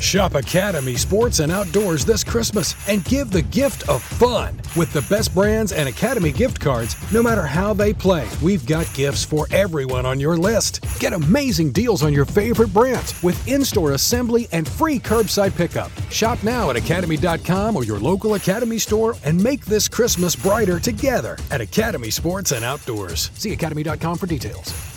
Shop Academy Sports and Outdoors this Christmas and give the gift of fun. With the best brands and Academy gift cards, no matter how they play, we've got gifts for everyone on your list. Get amazing deals on your favorite brands with in store assembly and free curbside pickup. Shop now at Academy.com or your local Academy store and make this Christmas brighter together at Academy Sports and Outdoors. See Academy.com for details.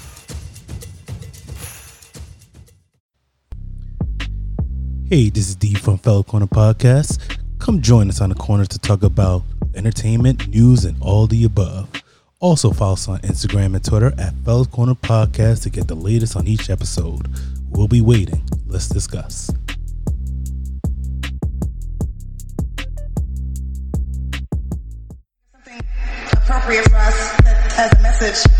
Hey, this is D from Fellow Corner Podcast. Come join us on the corner to talk about entertainment, news, and all the above. Also, follow us on Instagram and Twitter at Fellow Corner Podcast to get the latest on each episode. We'll be waiting. Let's discuss. Something appropriate for us as a message.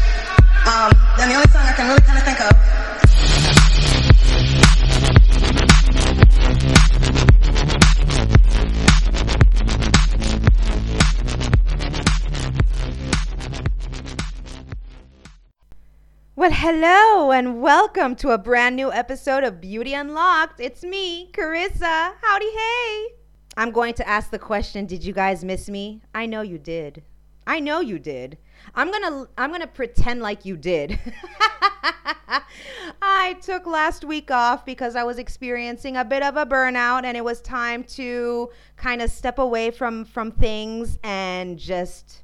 Um, the only song I can really kind of think of Well, hello and welcome to a brand new episode of Beauty Unlocked. It's me, Carissa. Howdy, hey. I'm going to ask the question, did you guys miss me? I know you did. I know you did. I'm going to I'm going to pretend like you did. I took last week off because I was experiencing a bit of a burnout and it was time to kind of step away from from things and just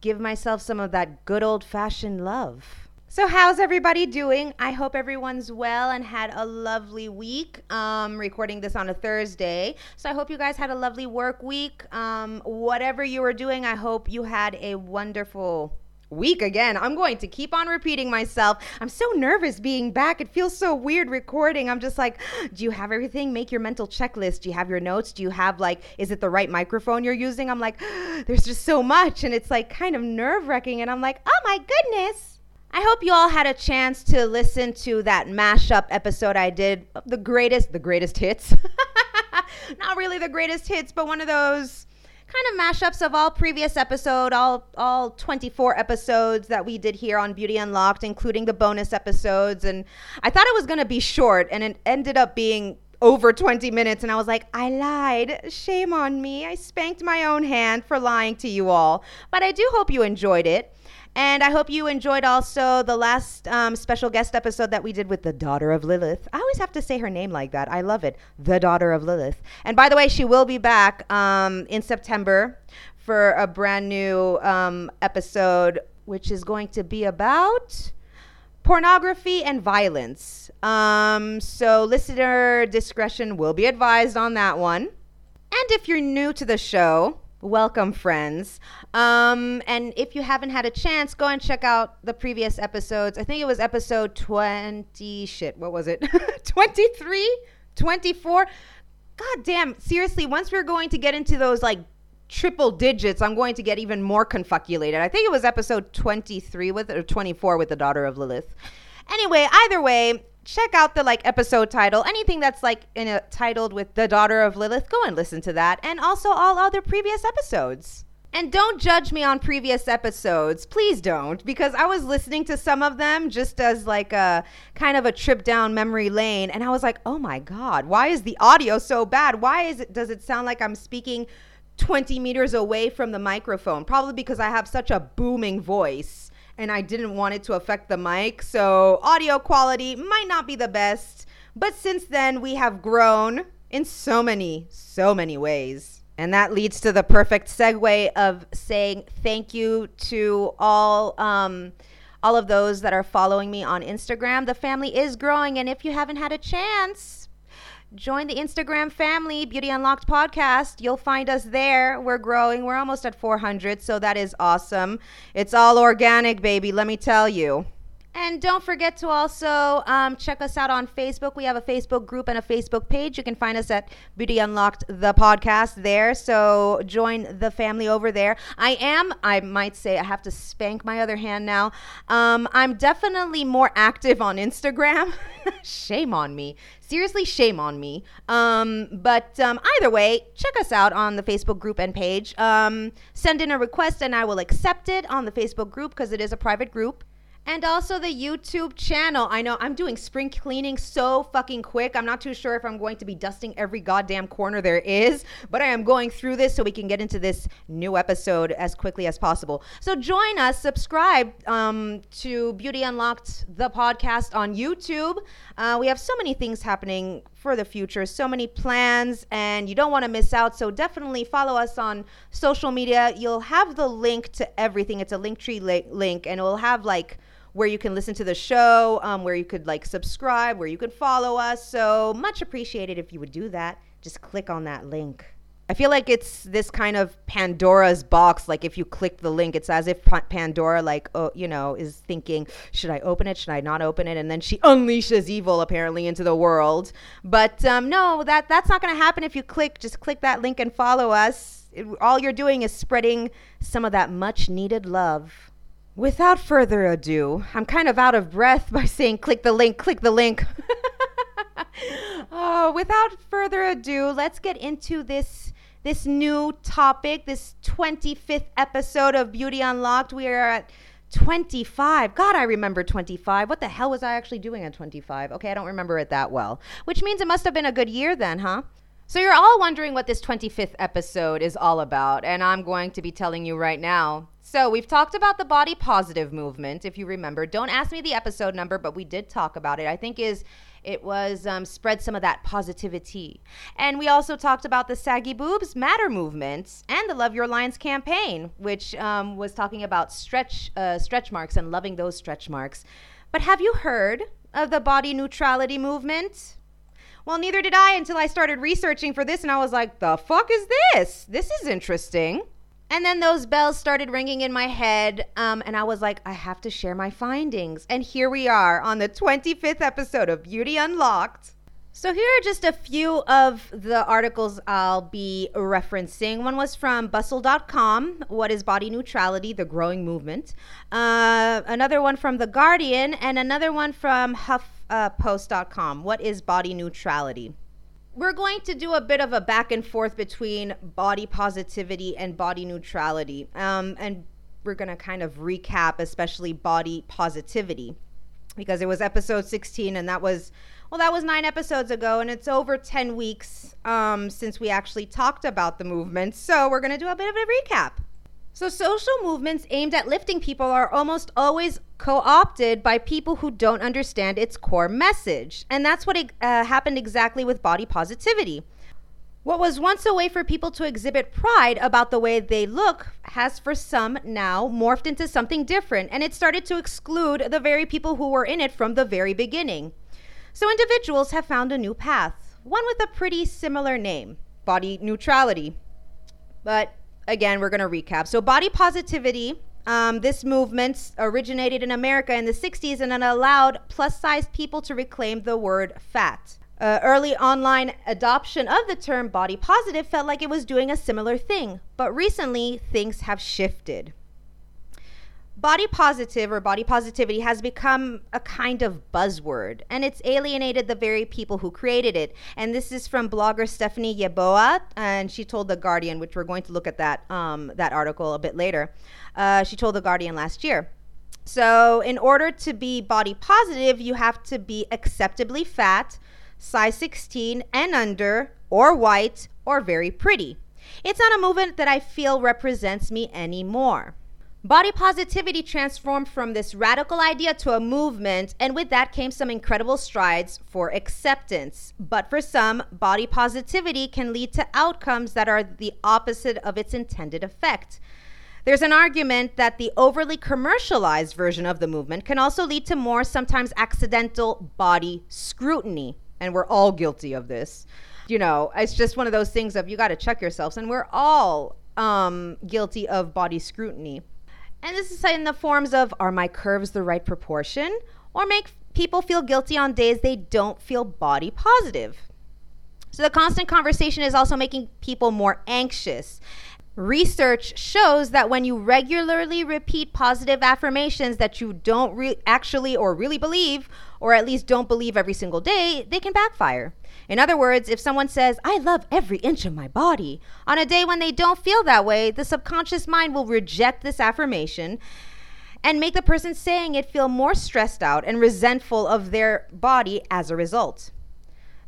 give myself some of that good old-fashioned love. So, how's everybody doing? I hope everyone's well and had a lovely week. Um, recording this on a Thursday. So, I hope you guys had a lovely work week. Um, whatever you were doing, I hope you had a wonderful week again. I'm going to keep on repeating myself. I'm so nervous being back. It feels so weird recording. I'm just like, do you have everything? Make your mental checklist. Do you have your notes? Do you have like, is it the right microphone you're using? I'm like, there's just so much. And it's like kind of nerve wracking. And I'm like, oh my goodness. I hope you all had a chance to listen to that mashup episode I did. The greatest, the greatest hits. Not really the greatest hits, but one of those kind of mashups of all previous episode, all all 24 episodes that we did here on Beauty Unlocked, including the bonus episodes. And I thought it was gonna be short, and it ended up being over 20 minutes. And I was like, I lied. Shame on me. I spanked my own hand for lying to you all. But I do hope you enjoyed it. And I hope you enjoyed also the last um, special guest episode that we did with the daughter of Lilith. I always have to say her name like that. I love it. The daughter of Lilith. And by the way, she will be back um, in September for a brand new um, episode, which is going to be about pornography and violence. Um, so listener discretion will be advised on that one. And if you're new to the show, welcome friends. Um, and if you haven't had a chance go and check out the previous episodes. I think it was episode 20 shit what was it? 23 24 god damn seriously once we're going to get into those like triple digits i'm going to get even more confuculated. I think it was episode 23 with or 24 with the daughter of lilith. Anyway either way check out the like episode title. Anything that's like in a titled with the daughter of lilith go and listen to that and also all other previous episodes. And don't judge me on previous episodes. Please don't because i was listening to some of them just as like a kind of a trip down memory lane and i was like oh my god why is the audio so bad? Why is it does it sound like i'm speaking 20 meters away from the microphone? Probably because i have such a booming voice and I didn't want it to affect the mic. So, audio quality might not be the best. But since then, we have grown in so many, so many ways. And that leads to the perfect segue of saying thank you to all. Um, all of those that are following me on Instagram. The family is growing, and if you haven't had a chance, join the Instagram family, Beauty Unlocked Podcast. You'll find us there. We're growing. We're almost at 400, so that is awesome. It's all organic, baby, let me tell you. And don't forget to also um, check us out on Facebook. We have a Facebook group and a Facebook page. You can find us at Beauty Unlocked, the podcast there. So join the family over there. I am, I might say, I have to spank my other hand now. Um, I'm definitely more active on Instagram. shame on me. Seriously, shame on me. Um, but um, either way, check us out on the Facebook group and page. Um, send in a request and I will accept it on the Facebook group because it is a private group and also the YouTube channel. I know I'm doing spring cleaning so fucking quick. I'm not too sure if I'm going to be dusting every goddamn corner there is, but I am going through this so we can get into this new episode as quickly as possible. So join us, subscribe um, to Beauty Unlocked, the podcast on YouTube. Uh, we have so many things happening for the future, so many plans, and you don't want to miss out. So definitely follow us on social media. You'll have the link to everything. It's a Linktree li- link, and it will have like where you can listen to the show, um, where you could like subscribe, where you could follow us. So much appreciated if you would do that. Just click on that link. I feel like it's this kind of Pandora's box. Like if you click the link, it's as if Pandora, like, oh, you know, is thinking, should I open it? Should I not open it? And then she unleashes evil apparently into the world. But um, no, that that's not going to happen if you click. Just click that link and follow us. It, all you're doing is spreading some of that much needed love. Without further ado, I'm kind of out of breath by saying click the link, click the link. oh, without further ado, let's get into this this new topic, this 25th episode of Beauty Unlocked. We are at 25. God, I remember 25. What the hell was I actually doing at 25? Okay, I don't remember it that well. Which means it must have been a good year then, huh? So you're all wondering what this 25th episode is all about, and I'm going to be telling you right now. So, we've talked about the body positive movement, if you remember. Don't ask me the episode number, but we did talk about it. I think is it was um, spread some of that positivity. And we also talked about the Saggy Boobs Matter movement and the Love Your Lines campaign, which um, was talking about stretch uh, stretch marks and loving those stretch marks. But have you heard of the body neutrality movement? Well, neither did I until I started researching for this, and I was like, the fuck is this? This is interesting. And then those bells started ringing in my head, um, and I was like, I have to share my findings. And here we are on the 25th episode of Beauty Unlocked. So, here are just a few of the articles I'll be referencing. One was from bustle.com, What is Body Neutrality? The Growing Movement. Uh, another one from The Guardian, and another one from HuffPost.com, uh, What is Body Neutrality? we're going to do a bit of a back and forth between body positivity and body neutrality. Um, and we're going to kind of recap, especially body positivity, because it was episode 16, and that was, well, that was nine episodes ago, and it's over 10 weeks um, since we actually talked about the movement. So we're going to do a bit of a recap. So, social movements aimed at lifting people are almost always co opted by people who don't understand its core message. And that's what uh, happened exactly with body positivity. What was once a way for people to exhibit pride about the way they look has, for some, now morphed into something different, and it started to exclude the very people who were in it from the very beginning. So, individuals have found a new path, one with a pretty similar name body neutrality. But again, we're going to recap. So, body positivity. Um, this movement originated in America in the 60s and it allowed plus sized people to reclaim the word fat. Uh, early online adoption of the term body positive felt like it was doing a similar thing, but recently things have shifted body positive or body positivity has become a kind of buzzword and it's alienated the very people who created it. And this is from blogger Stephanie Yeboah, and she told The Guardian, which we're going to look at that, um, that article a bit later. Uh, she told The Guardian last year. So, in order to be body positive, you have to be acceptably fat, size 16 and under, or white, or very pretty. It's not a movement that I feel represents me anymore. Body positivity transformed from this radical idea to a movement, and with that came some incredible strides for acceptance. But for some, body positivity can lead to outcomes that are the opposite of its intended effect. There's an argument that the overly commercialized version of the movement can also lead to more, sometimes accidental, body scrutiny. And we're all guilty of this. You know, it's just one of those things of you got to check yourselves, and we're all um, guilty of body scrutiny. And this is in the forms of are my curves the right proportion? Or make people feel guilty on days they don't feel body positive. So the constant conversation is also making people more anxious. Research shows that when you regularly repeat positive affirmations that you don't re- actually or really believe, or at least don't believe every single day, they can backfire. In other words, if someone says, I love every inch of my body, on a day when they don't feel that way, the subconscious mind will reject this affirmation and make the person saying it feel more stressed out and resentful of their body as a result.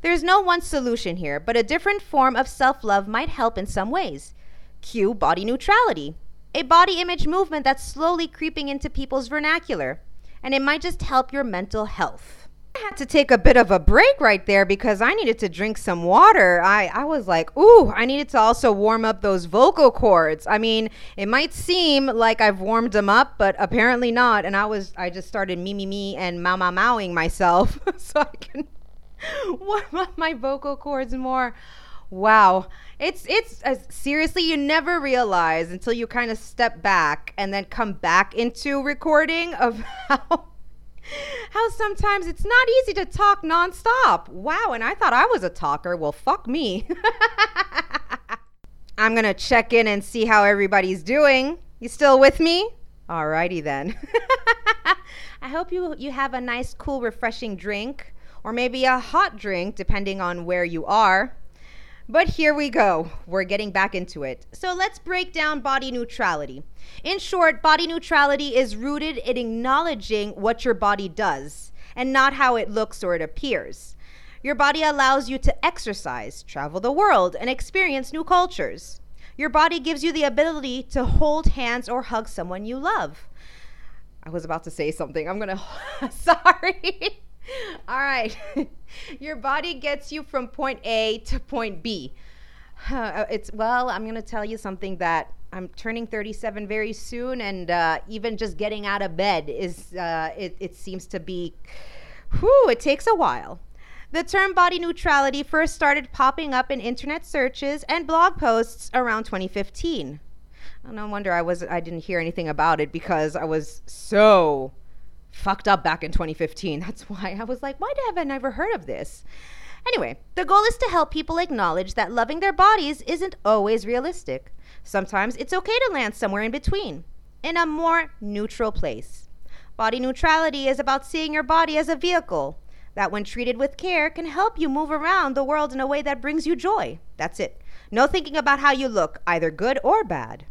There's no one solution here, but a different form of self love might help in some ways. Cue body neutrality, a body image movement that's slowly creeping into people's vernacular, and it might just help your mental health. I had to take a bit of a break right there because I needed to drink some water. I, I was like, ooh, I needed to also warm up those vocal cords. I mean, it might seem like I've warmed them up, but apparently not. And I was, I just started me, me, me, and mau, mau, mowing myself so I can warm up my vocal cords more. Wow. It's, it's uh, seriously, you never realize until you kind of step back and then come back into recording of how how sometimes it's not easy to talk nonstop. Wow, and I thought I was a talker. Well, fuck me. I'm to check in and see how everybody's doing. You still with me? Alrighty then. I hope you you have a nice cool refreshing drink or maybe a hot drink depending on where you are. But here we go. We're getting back into it. So let's break down body neutrality. In short, body neutrality is rooted in acknowledging what your body does and not how it looks or it appears. Your body allows you to exercise, travel the world, and experience new cultures. Your body gives you the ability to hold hands or hug someone you love. I was about to say something. I'm going to. Sorry. All right. Your body gets you from point A to point B. it's, well, I'm going to tell you something that I'm turning 37 very soon, and uh, even just getting out of bed is, uh, it, it seems to be, whew, it takes a while. The term body neutrality first started popping up in internet searches and blog posts around 2015. No wonder I was I didn't hear anything about it because I was so fucked up back in 2015. That's why I was like, why have I never heard of this? Anyway, the goal is to help people acknowledge that loving their bodies isn't always realistic. Sometimes it's okay to land somewhere in between, in a more neutral place. Body neutrality is about seeing your body as a vehicle that, when treated with care, can help you move around the world in a way that brings you joy. That's it. No thinking about how you look, either good or bad.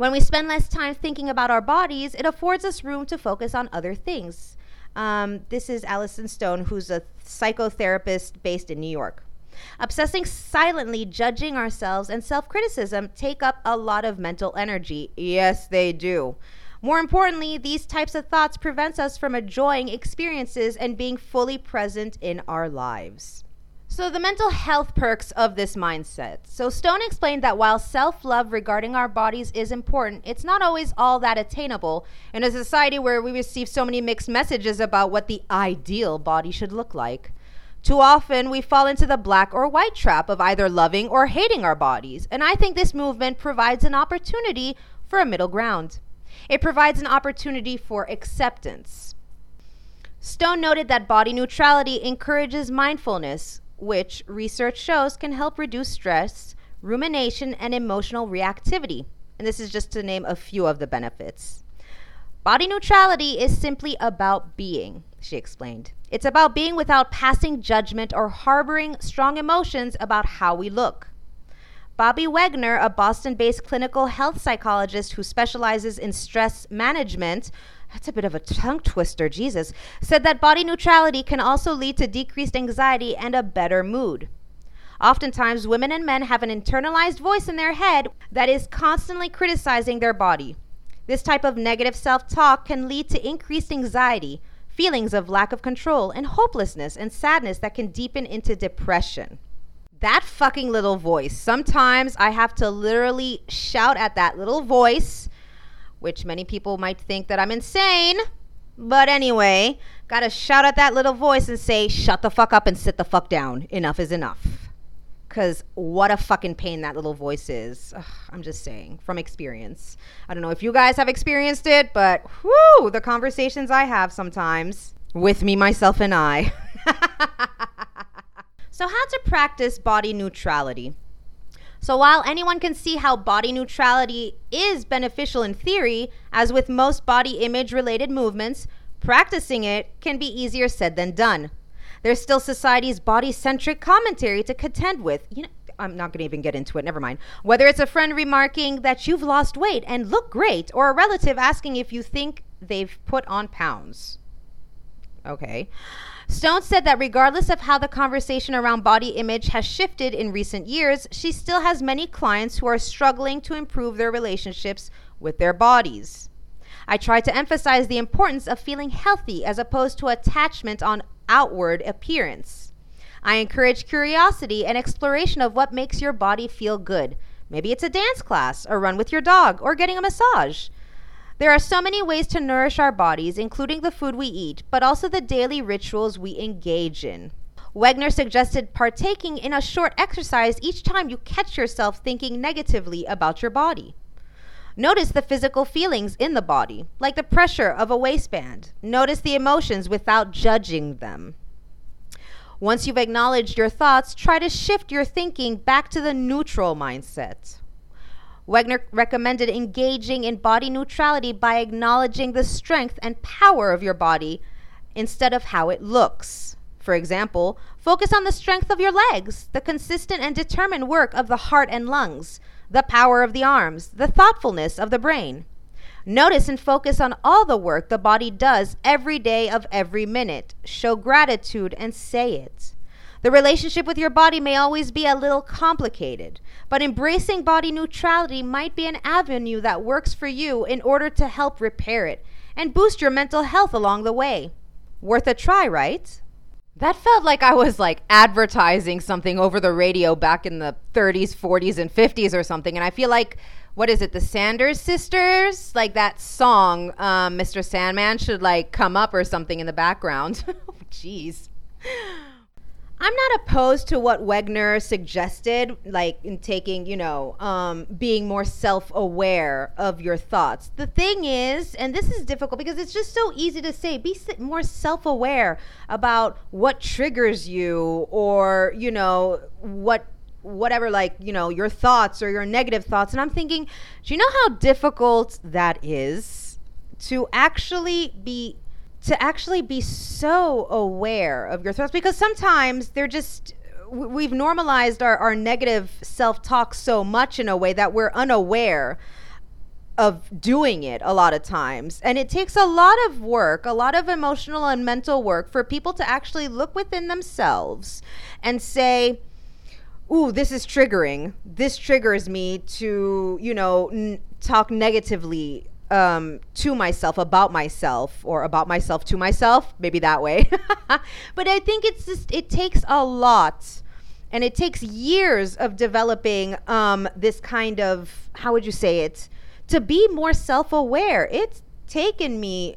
When we spend less time thinking about our bodies, it affords us room to focus on other things. Um, this is Allison Stone, who's a psychotherapist based in New York. Obsessing silently, judging ourselves, and self criticism take up a lot of mental energy. Yes, they do. More importantly, these types of thoughts prevents us from enjoying experiences and being fully present in our lives. So, the mental health perks of this mindset. So, Stone explained that while self love regarding our bodies is important, it's not always all that attainable in a society where we receive so many mixed messages about what the ideal body should look like. Too often, we fall into the black or white trap of either loving or hating our bodies, and I think this movement provides an opportunity for a middle ground. It provides an opportunity for acceptance. Stone noted that body neutrality encourages mindfulness, which research shows can help reduce stress, rumination, and emotional reactivity. And this is just to name a few of the benefits. Body neutrality is simply about being, she explained. It's about being without passing judgment or harboring strong emotions about how we look. Bobbi Wegner, a Boston based clinical health psychologist who specializes in stress management, that's a bit of a tongue twister, Jesus, said that body neutrality can also lead to decreased anxiety and a better mood. Oftentimes, women and men have an internalized voice in their head that is constantly criticizing their body. This type of negative self talk can lead to increased anxiety, feelings of lack of control, and hopelessness and sadness that can deepen into depression. That fucking little voice. Sometimes I have to literally shout at that little voice which many people might think that I'm insane. But anyway, gotta shout at that little voice and say, shut the fuck up and sit the fuck down. Enough is enough. Because what a fucking pain that little voice is. Ugh, I'm just saying from experience. I don't know if you guys have experienced it, but whoo, the conversations I have sometimes with me, myself, and I. so, how to practice body neutrality? So, while anyone can see how body neutrality is beneficial in theory, as with most body image related movements, practicing it can be easier said than done. There's still society's body centric commentary to contend with. You know, I'm not going to even get into it, never mind. Whether it's a friend remarking that you've lost weight and look great, or a relative asking if you think they've put on pounds. Okay. Stone said that regardless of how the conversation around body image has shifted in recent years, she still has many clients who are struggling to improve their relationships with their bodies. I try to emphasize the importance of feeling healthy as opposed to attachment on outward appearance. I encourage curiosity and exploration of what makes your body feel good. Maybe it's a dance class, a run with your dog, or getting a massage. There are so many ways to nourish our bodies, including the food we eat, but also the daily rituals we engage in. Wegner suggested partaking in a short exercise each time you catch yourself thinking negatively about your body. Notice the physical feelings in the body, like the pressure of a waistband. Notice the emotions without judging them. Once you've acknowledged your thoughts, try to shift your thinking back to the neutral mindset. Wegner recommended engaging in body neutrality by acknowledging the strength and power of your body instead of how it looks. For example, focus on the strength of your legs, the consistent and determined work of the heart and lungs, the power of the arms, the thoughtfulness of the brain. Notice and focus on all the work the body does every day of every minute. Show gratitude and say it. The relationship with your body may always be a little complicated, but embracing body neutrality might be an avenue that works for you in order to help repair it and boost your mental health along the way. Worth a try, right? That felt like I was like advertising something over the radio back in the 30s, 40s, and 50s or something. And I feel like, what is it, the Sanders sisters? Like that song, um, Mr. Sandman should like come up or something in the background. Jeez. I'm not opposed to what Wegner suggested, like in taking, you know, um, being more self aware of your thoughts. The thing is, and this is difficult because it's just so easy to say, be more self aware about what triggers you or, you know, what whatever like you know your thoughts or your negative thoughts and i'm thinking do you know how difficult that is to actually be to actually be so aware of your thoughts because sometimes they're just we've normalized our, our negative self-talk so much in a way that we're unaware of doing it a lot of times. And it takes a lot of work a lot of emotional and mental work for people to actually look within themselves and say ooh this is triggering. This triggers me to you know n- talk negatively um, to myself about myself or about myself to myself, maybe that way. but I think it's just, it takes a lot and it takes years of developing um, this kind of, how would you say it, to be more self aware. It's taken me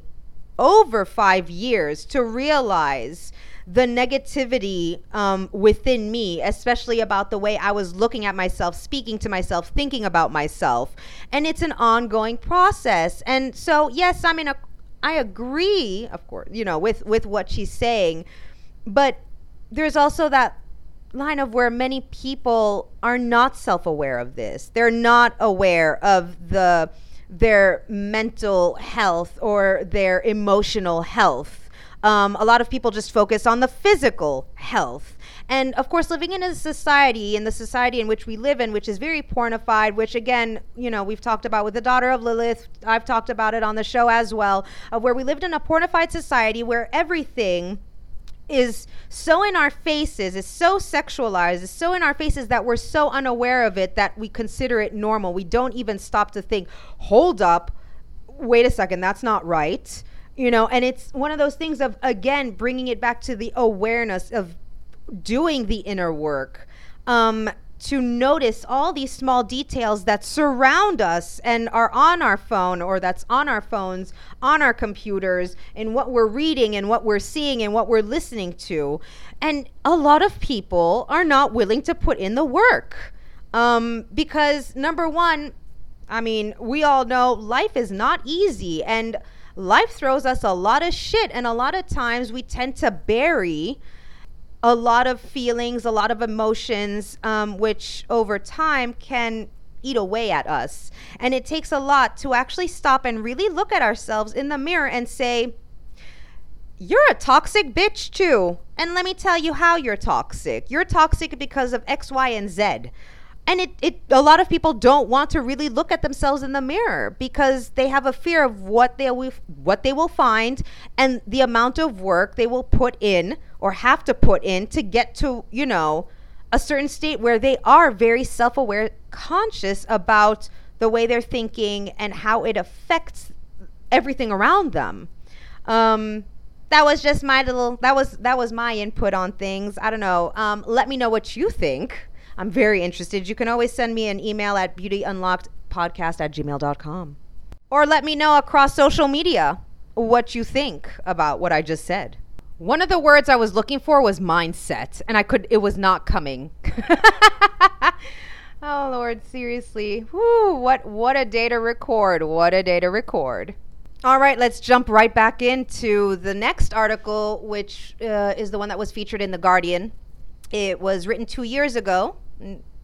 over five years to realize the negativity um, within me, especially about the way I was looking at myself, speaking to myself, thinking about myself. And it's an ongoing process. And so, yes, I mean, I agree, of course, you know, with, with what she's saying. But there's also that line of where many people are not self-aware of this. They're not aware of the their mental health or their emotional health um, a lot of people just focus on the physical health. And of course, living in a society, in the society in which we live in, which is very pornified, which again, you know, we've talked about with the daughter of Lilith, I've talked about it on the show as well, where we lived in a pornified society where everything is so in our faces, is so sexualized, is so in our faces that we're so unaware of it that we consider it normal. We don't even stop to think, hold up, wait a second, that's not right you know and it's one of those things of again bringing it back to the awareness of doing the inner work um, to notice all these small details that surround us and are on our phone or that's on our phones, on our computers, in what we're reading and what we're seeing and what we're listening to. And a lot of people are not willing to put in the work. Um, because, number one, I mean, we all know life is not easy and life throws us a lot of shit. And a lot of times we tend to bury a lot of feelings, a lot of emotions, um, which over time can eat away at us. And it takes a lot to actually stop and really look at ourselves in the mirror and say, You're a toxic bitch too. And let me tell you how you're toxic. You're toxic because of X, Y, and Z. And it, it a lot of people don't want to really look at themselves in the mirror because they have a fear of what they will what they will find and the amount of work they will put in or have to put in to get to, you know, a certain state where they are very self aware, conscious about the way they're thinking and how it affects everything around them. Um, that was just my little that was that was my input on things. I don't know. Um, let me know what you think. I'm very interested. You can always send me an email at beautyunlockedpodcast at gmail.com. Or let me know across social media what you think about what I just said. One of the words I was looking for was mindset, and I could it was not coming. oh Lord, seriously. Whoo, what what a day to record. What a day to record. All right, let's jump right back into the next article, which uh, is the one that was featured in The Guardian. It was written two years ago.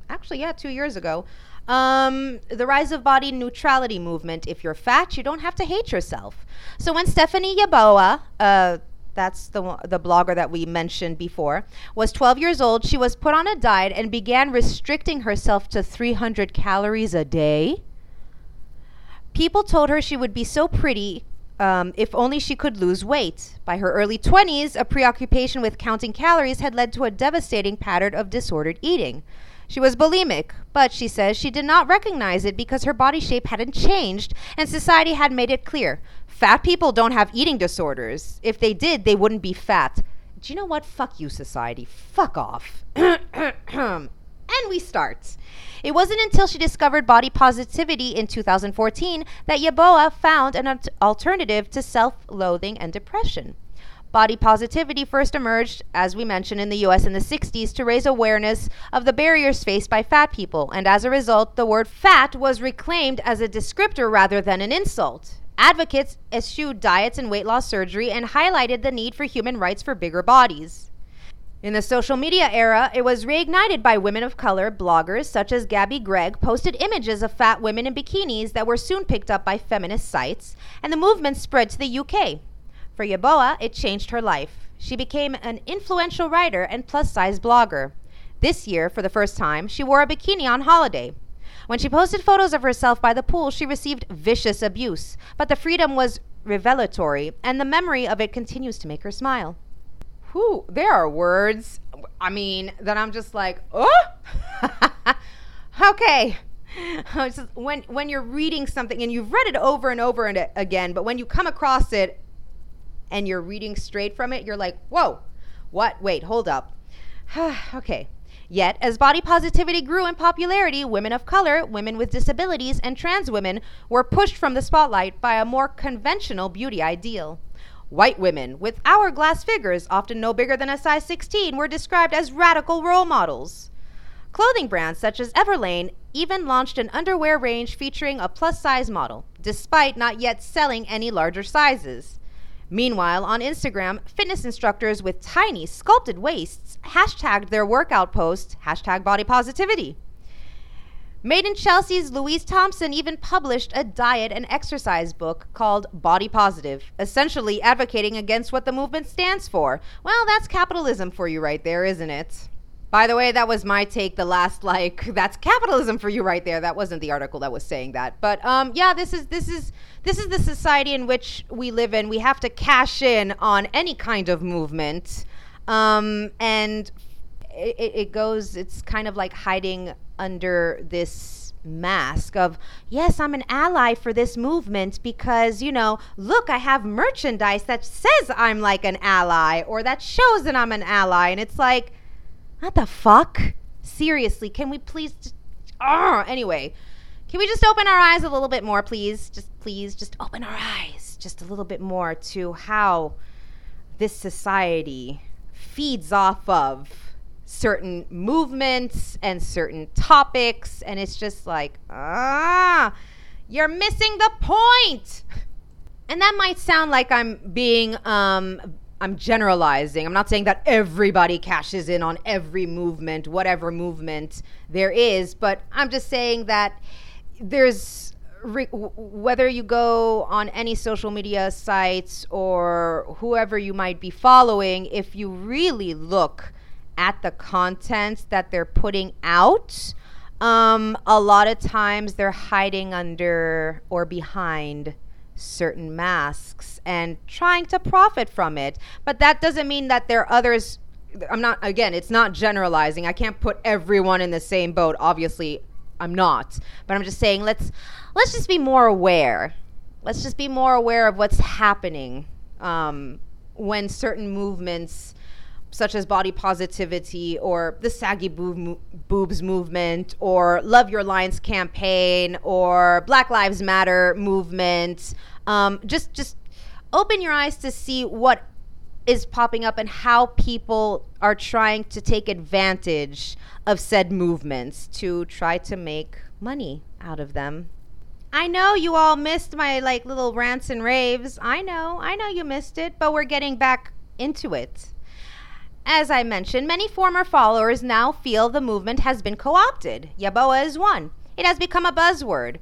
Actually, yeah, two years ago. Um, the rise of body neutrality movement. If you're fat, you don't have to hate yourself. So when Stephanie Yeboah, uh, that's the the blogger that we mentioned before, was 12 years old. She was put on a diet and began restricting herself to 300 calories a day. People told her she would be so pretty um, if only she could lose weight. By her early 20s, a preoccupation with counting calories had led to a devastating pattern of disordered eating. She was bulimic, but she says she did not recognize it because her body shape hadn't changed and society had made it clear fat people don't have eating disorders. If they did, they wouldn't be fat. Do you know what? Fuck you, society. Fuck off. and we start. It wasn't until she discovered body positivity in 2014 that Yeboah found an alternative to self loathing and depression. Body positivity first emerged, as we mentioned, in the US in the 60s to raise awareness of the barriers faced by fat people, and as a result, the word fat was reclaimed as a descriptor rather than an insult. Advocates eschewed diets and weight loss surgery and highlighted the need for human rights for bigger bodies. In the social media era, it was reignited by women of color. Bloggers such as Gabi Gregg posted images of fat women in bikinis that were soon picked up by feminist sites, and the movement spread to the UK. For Yeboah, it changed her life. She became an influential writer and plus size blogger. This year, for the first time, she wore a bikini on holiday. When she posted photos of herself by the pool, she received vicious abuse, but the freedom was revelatory, and the memory of it continues to make her smile. Whew, there are words, I mean, that I'm just like, oh, okay. Just, when when you're reading something and you've read it over and over and again, but when you come across it and you're reading straight from it, you're like, whoa, what? Wait, hold up. okay, Yet, as body positivity grew in popularity, women of color, women with disabilities, and trans women were pushed from the spotlight by a more conventional beauty ideal. White women, with hourglass figures, often no bigger than a size 16, were described as radical role models. Clothing brands such as Everlane even launched an underwear range featuring a plus size model, despite not yet selling any larger sizes. Meanwhile, on Instagram, fitness instructors with tiny sculpted waists hashtagged their workout posts, hashtag body positivity. Made in Chelsea's Louise Thompson even published a diet and exercise book called Body Positive, essentially advocating against what the movement stands for. Well, that's capitalism for you right there, isn't it? By the way, that was my take. The last like that's capitalism for you right there. That wasn't the article that was saying that. But um, yeah, this is this is this is the society in which we live in. We have to cash in on any kind of movement, um, and it, it goes. It's kind of like hiding under this mask of yes i'm an ally for this movement because you know look i have merchandise that says i'm like an ally or that shows that i'm an ally and it's like what the fuck? Seriously, can we please? Oh, anyway, can we just open our eyes a little bit more, please? Just please, just open our eyes just a little bit more to how this society feeds off of certain movements and certain topics, and it's just like, ah, you're missing the point. And that might sound like I'm being um, I'm generalizing. I'm not saying that everybody cashes in on every movement, whatever movement there is, but I'm just saying that there's re- whether you go on any social media sites or whoever you might be following, if you really look at the content that they're putting out, um, a lot of times they're hiding under or behind certain masks and trying to profit from it. But that doesn't mean that there are others. I'm not, again, it's not generalizing. I can't put everyone in the same boat. Obviously, I'm not. But I'm just saying let's let's just be more aware. Let's just be more aware of what's happening um, when certain movements such as body positivity or the saggy boob, boobs movement or love your lines campaign or black lives matter movement um, just just open your eyes to see what is popping up and how people are trying to take advantage of said movements to try to make money out of them I know you all missed my like little rants and raves. I know, I know you missed it, but we're getting back into it. As I mentioned, many former followers now feel the movement has been co opted. Yeboah is one. It has become a buzzword.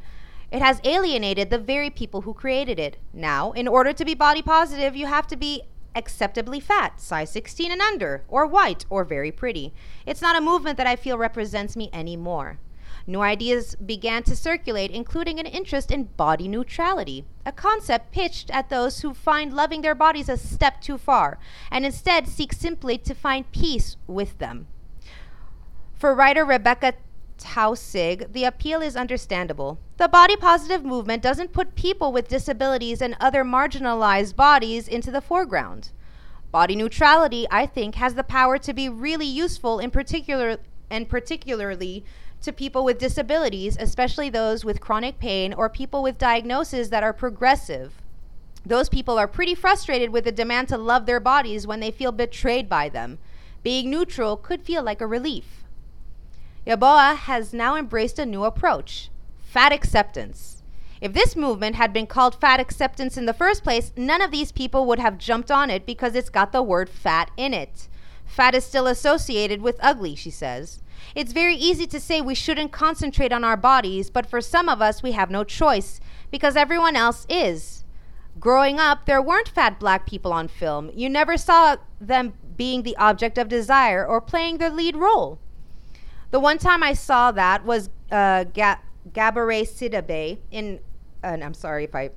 It has alienated the very people who created it. Now, in order to be body positive, you have to be acceptably fat, size 16 and under, or white, or very pretty. It's not a movement that I feel represents me anymore. New ideas began to circulate, including an interest in body neutrality, a concept pitched at those who find loving their bodies a step too far, and instead seek simply to find peace with them. For writer Rebecca Taussig, the appeal is understandable. The body positive movement doesn't put people with disabilities and other marginalized bodies into the foreground. Body neutrality, I think, has the power to be really useful in particular and particularly to people with disabilities, especially those with chronic pain or people with diagnoses that are progressive. Those people are pretty frustrated with the demand to love their bodies when they feel betrayed by them. Being neutral could feel like a relief. Yeboah has now embraced a new approach fat acceptance. If this movement had been called fat acceptance in the first place, none of these people would have jumped on it because it's got the word fat in it. Fat is still associated with ugly, she says. It's very easy to say we shouldn't concentrate on our bodies, but for some of us, we have no choice because everyone else is. Growing up, there weren't fat black people on film. You never saw them being the object of desire or playing the lead role. The one time I saw that was uh, Ga- Gabourey Sidibe in, and I'm sorry if I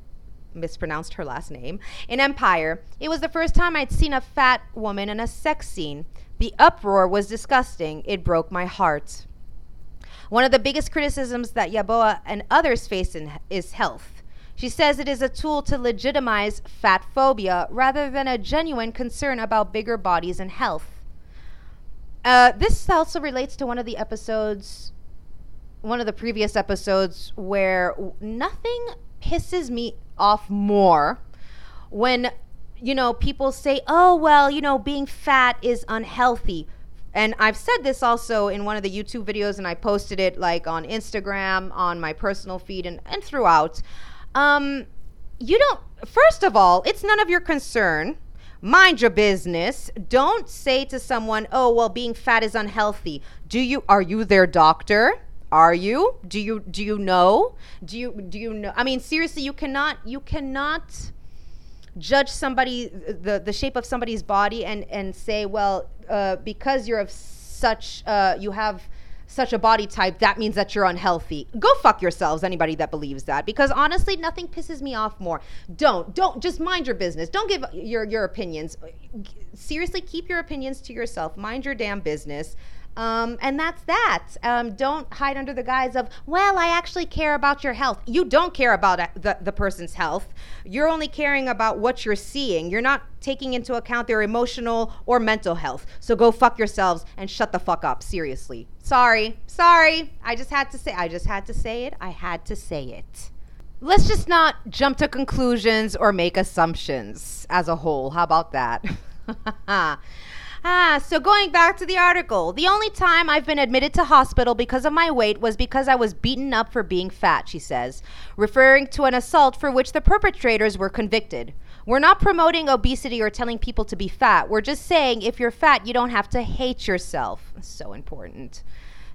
mispronounced her last name, in Empire. It was the first time I'd seen a fat woman in a sex scene. The uproar was disgusting. It broke my heart. One of the biggest criticisms that Yeboah and others face in, is health. She says it is a tool to legitimize fat phobia rather than a genuine concern about bigger bodies and health. Uh, this also relates to one of the episodes, one of the previous episodes, where nothing pisses me off more when you know, people say, oh, well, you know, being fat is unhealthy. And I've said this also in one of the YouTube videos, and I posted it like on Instagram, on my personal feed, and, and throughout. Um, you don't, first of all, it's none of your concern. Mind your business. Don't say to someone, oh, well, being fat is unhealthy. Do you, are you their doctor? Are you? Do you, do you know? Do you, do you know? I mean, seriously, you cannot, you cannot judge somebody the the shape of somebody's body and and say well uh, because you're of such uh, you have such a body type that means that you're unhealthy go fuck yourselves anybody that believes that because honestly nothing pisses me off more don't don't just mind your business don't give your your opinions seriously keep your opinions to yourself mind your damn business Um, and that's that. Um, don't hide under the guise of, well, I actually care about your health. You don't care about the, the person's health. You're only caring about what you're seeing. You're not taking into account their emotional or mental health. So go fuck yourselves and shut the fuck up. Seriously. Sorry. Sorry. I just had to say I just had to say it. I had to say it. Let's just not jump to conclusions or make assumptions as a whole. How about that? Ah, so going back to the article, the only time I've been admitted to hospital because of my weight was because I was beaten up for being fat, she says, referring to an assault for which the perpetrators were convicted. We're not promoting obesity or telling people to be fat. We're just saying if you're fat, you don't have to hate yourself. So important.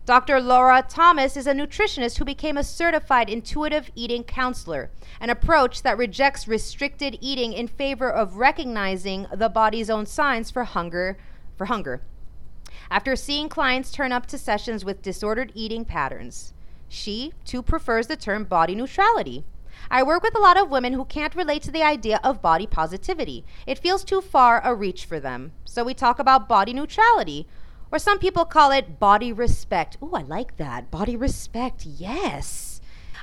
Dr. Laura Thomas is a nutritionist who became a certified intuitive eating counselor, an approach that rejects restricted eating in favor of recognizing the body's own signs for hunger for hunger. After seeing clients turn up to sessions with disordered eating patterns, she too prefers the term body neutrality. I work with a lot of women who can't relate to the idea of body positivity. It feels too far a reach for them. So we talk about body neutrality, or some people call it body respect. Ooh, I like that. Body respect, yes.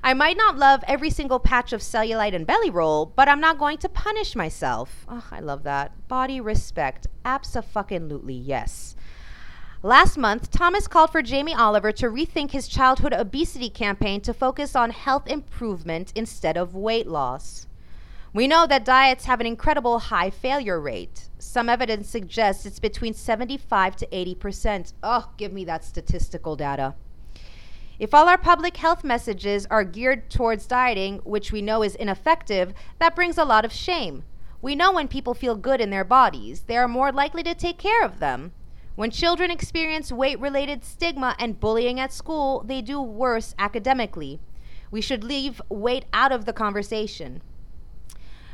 I might not love every single patch of cellulite and belly roll, but I'm not going to punish myself. Oh, I love that. Body respect. Abso-fucking-lutely, yes. Last month, Thomas called for Jamie Oliver to rethink his childhood obesity campaign to focus on health improvement instead of weight loss. We know that diets have an incredible high failure rate. Some evidence suggests it's between 75 to 80%. Oh, give me that statistical data. If all our public health messages are geared towards dieting, which we know is ineffective, that brings a lot of shame. We know when people feel good in their bodies, they are more likely to take care of them. When children experience weight related stigma and bullying at school, they do worse academically. We should leave weight out of the conversation.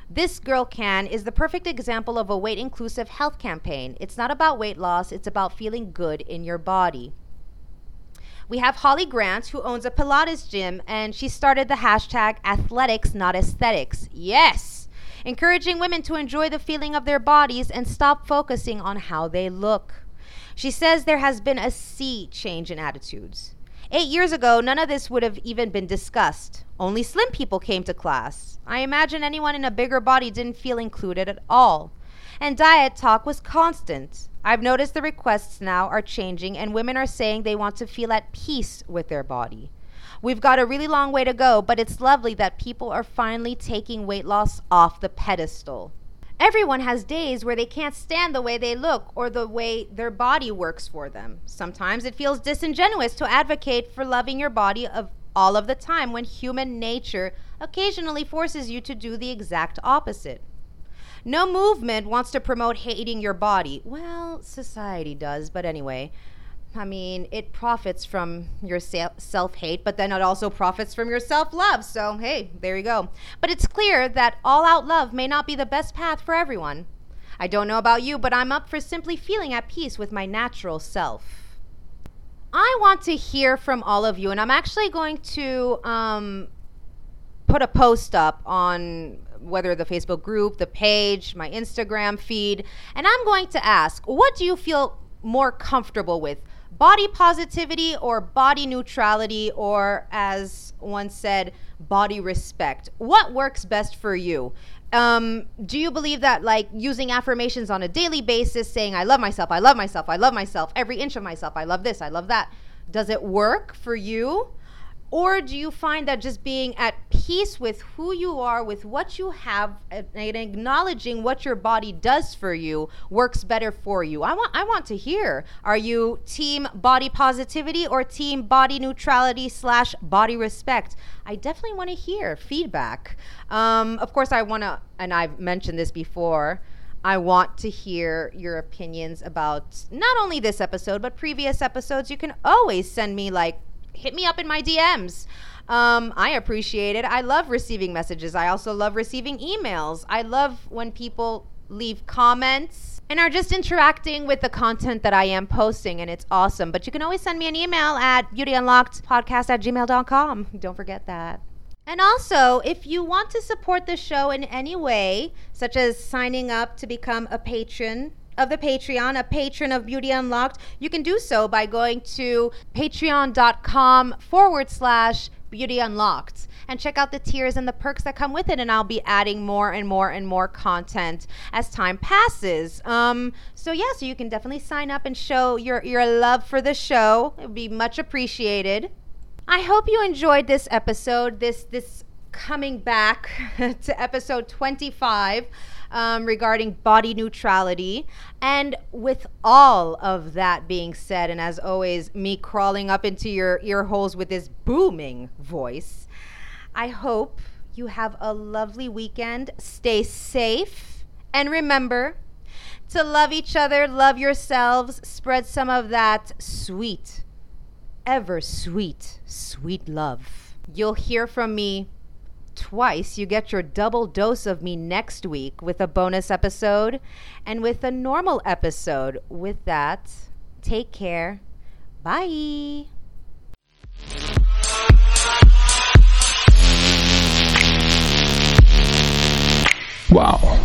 This Girl Can is the perfect example of a weight inclusive health campaign. It's not about weight loss, it's about feeling good in your body. We have Holly Grant, who owns a Pilates gym, and she started the hashtag athletics, not aesthetics. Yes! Encouraging women to enjoy the feeling of their bodies and stop focusing on how they look. She says there has been a sea change in attitudes. Eight years ago, none of this would have even been discussed. Only slim people came to class. I imagine anyone in a bigger body didn't feel included at all. And diet talk was constant. I've noticed the requests now are changing, and women are saying they want to feel at peace with their body. We've got a really long way to go, but it's lovely that people are finally taking weight loss off the pedestal. Everyone has days where they can't stand the way they look or the way their body works for them. Sometimes it feels disingenuous to advocate for loving your body of all of the time when human nature occasionally forces you to do the exact opposite. No movement wants to promote hating your body. Well, society does, but anyway. I mean, it profits from your self hate, but then it also profits from your self love. So, hey, there you go. But it's clear that all out love may not be the best path for everyone. I don't know about you, but I'm up for simply feeling at peace with my natural self. I want to hear from all of you, and I'm actually going to um, put a post up on whether the Facebook group, the page, my Instagram feed, and I'm going to ask, what do you feel more comfortable with? Body positivity or body neutrality, or as one said, body respect? What works best for you? Um, do you believe that like using affirmations on a daily basis, saying, I love myself, I love myself, I love myself, every inch of myself, I love this, I love that, does it work for you? Or do you find that just being at peace with who you are, with what you have, and acknowledging what your body does for you works better for you? I want, I want to hear. Are you team body positivity or team body neutrality slash body respect? I definitely want to hear feedback. Um, of course, I want to, and I've mentioned this before. I want to hear your opinions about not only this episode, but previous episodes. You can always send me like hit me up in my DMs. Um, I appreciate it. I love receiving messages. I also love receiving emails. I love when people leave comments and are just interacting with the content that I am posting, and it's awesome. But you can always send me an email at beautyunlockedpodcast at gmail.com. Don't forget that. And also, if you want to support the show in any way, such as signing up to become a patron of the Patreon, a patron of Beauty Unlocked, you can do so by going to patreon.com forward slash beauty unlocked and check out the tiers and the perks that come with it and i'll be adding more and more and more content as time passes. Um, so yeah so you can definitely sign up and show your your love for the show. It would be much appreciated. I hope you enjoyed this episode this this coming back to episode 25 um, regarding body neutrality. And with all of that being said, and as always, me crawling up into your ear holes with this booming voice, I hope you have a lovely weekend. Stay safe. And remember to love each other, love yourselves, spread some of that sweet, ever sweet, sweet love. You'll hear from me twice, you get your double dose of me next week with a bonus episode and with a normal episode. With that, take care. Bye. Wow.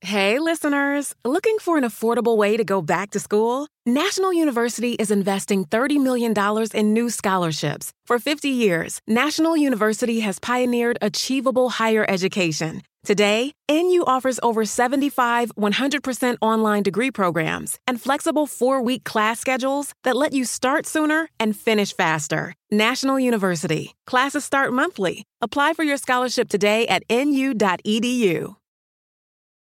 Hey, listeners! Looking for an affordable way to go back to school? National University is investing $30 million in new scholarships. For 50 years, National University has pioneered achievable higher education. Today, NU offers over 75 100% online degree programs and flexible four week class schedules that let you start sooner and finish faster. National University. Classes start monthly. Apply for your scholarship today at nu.edu.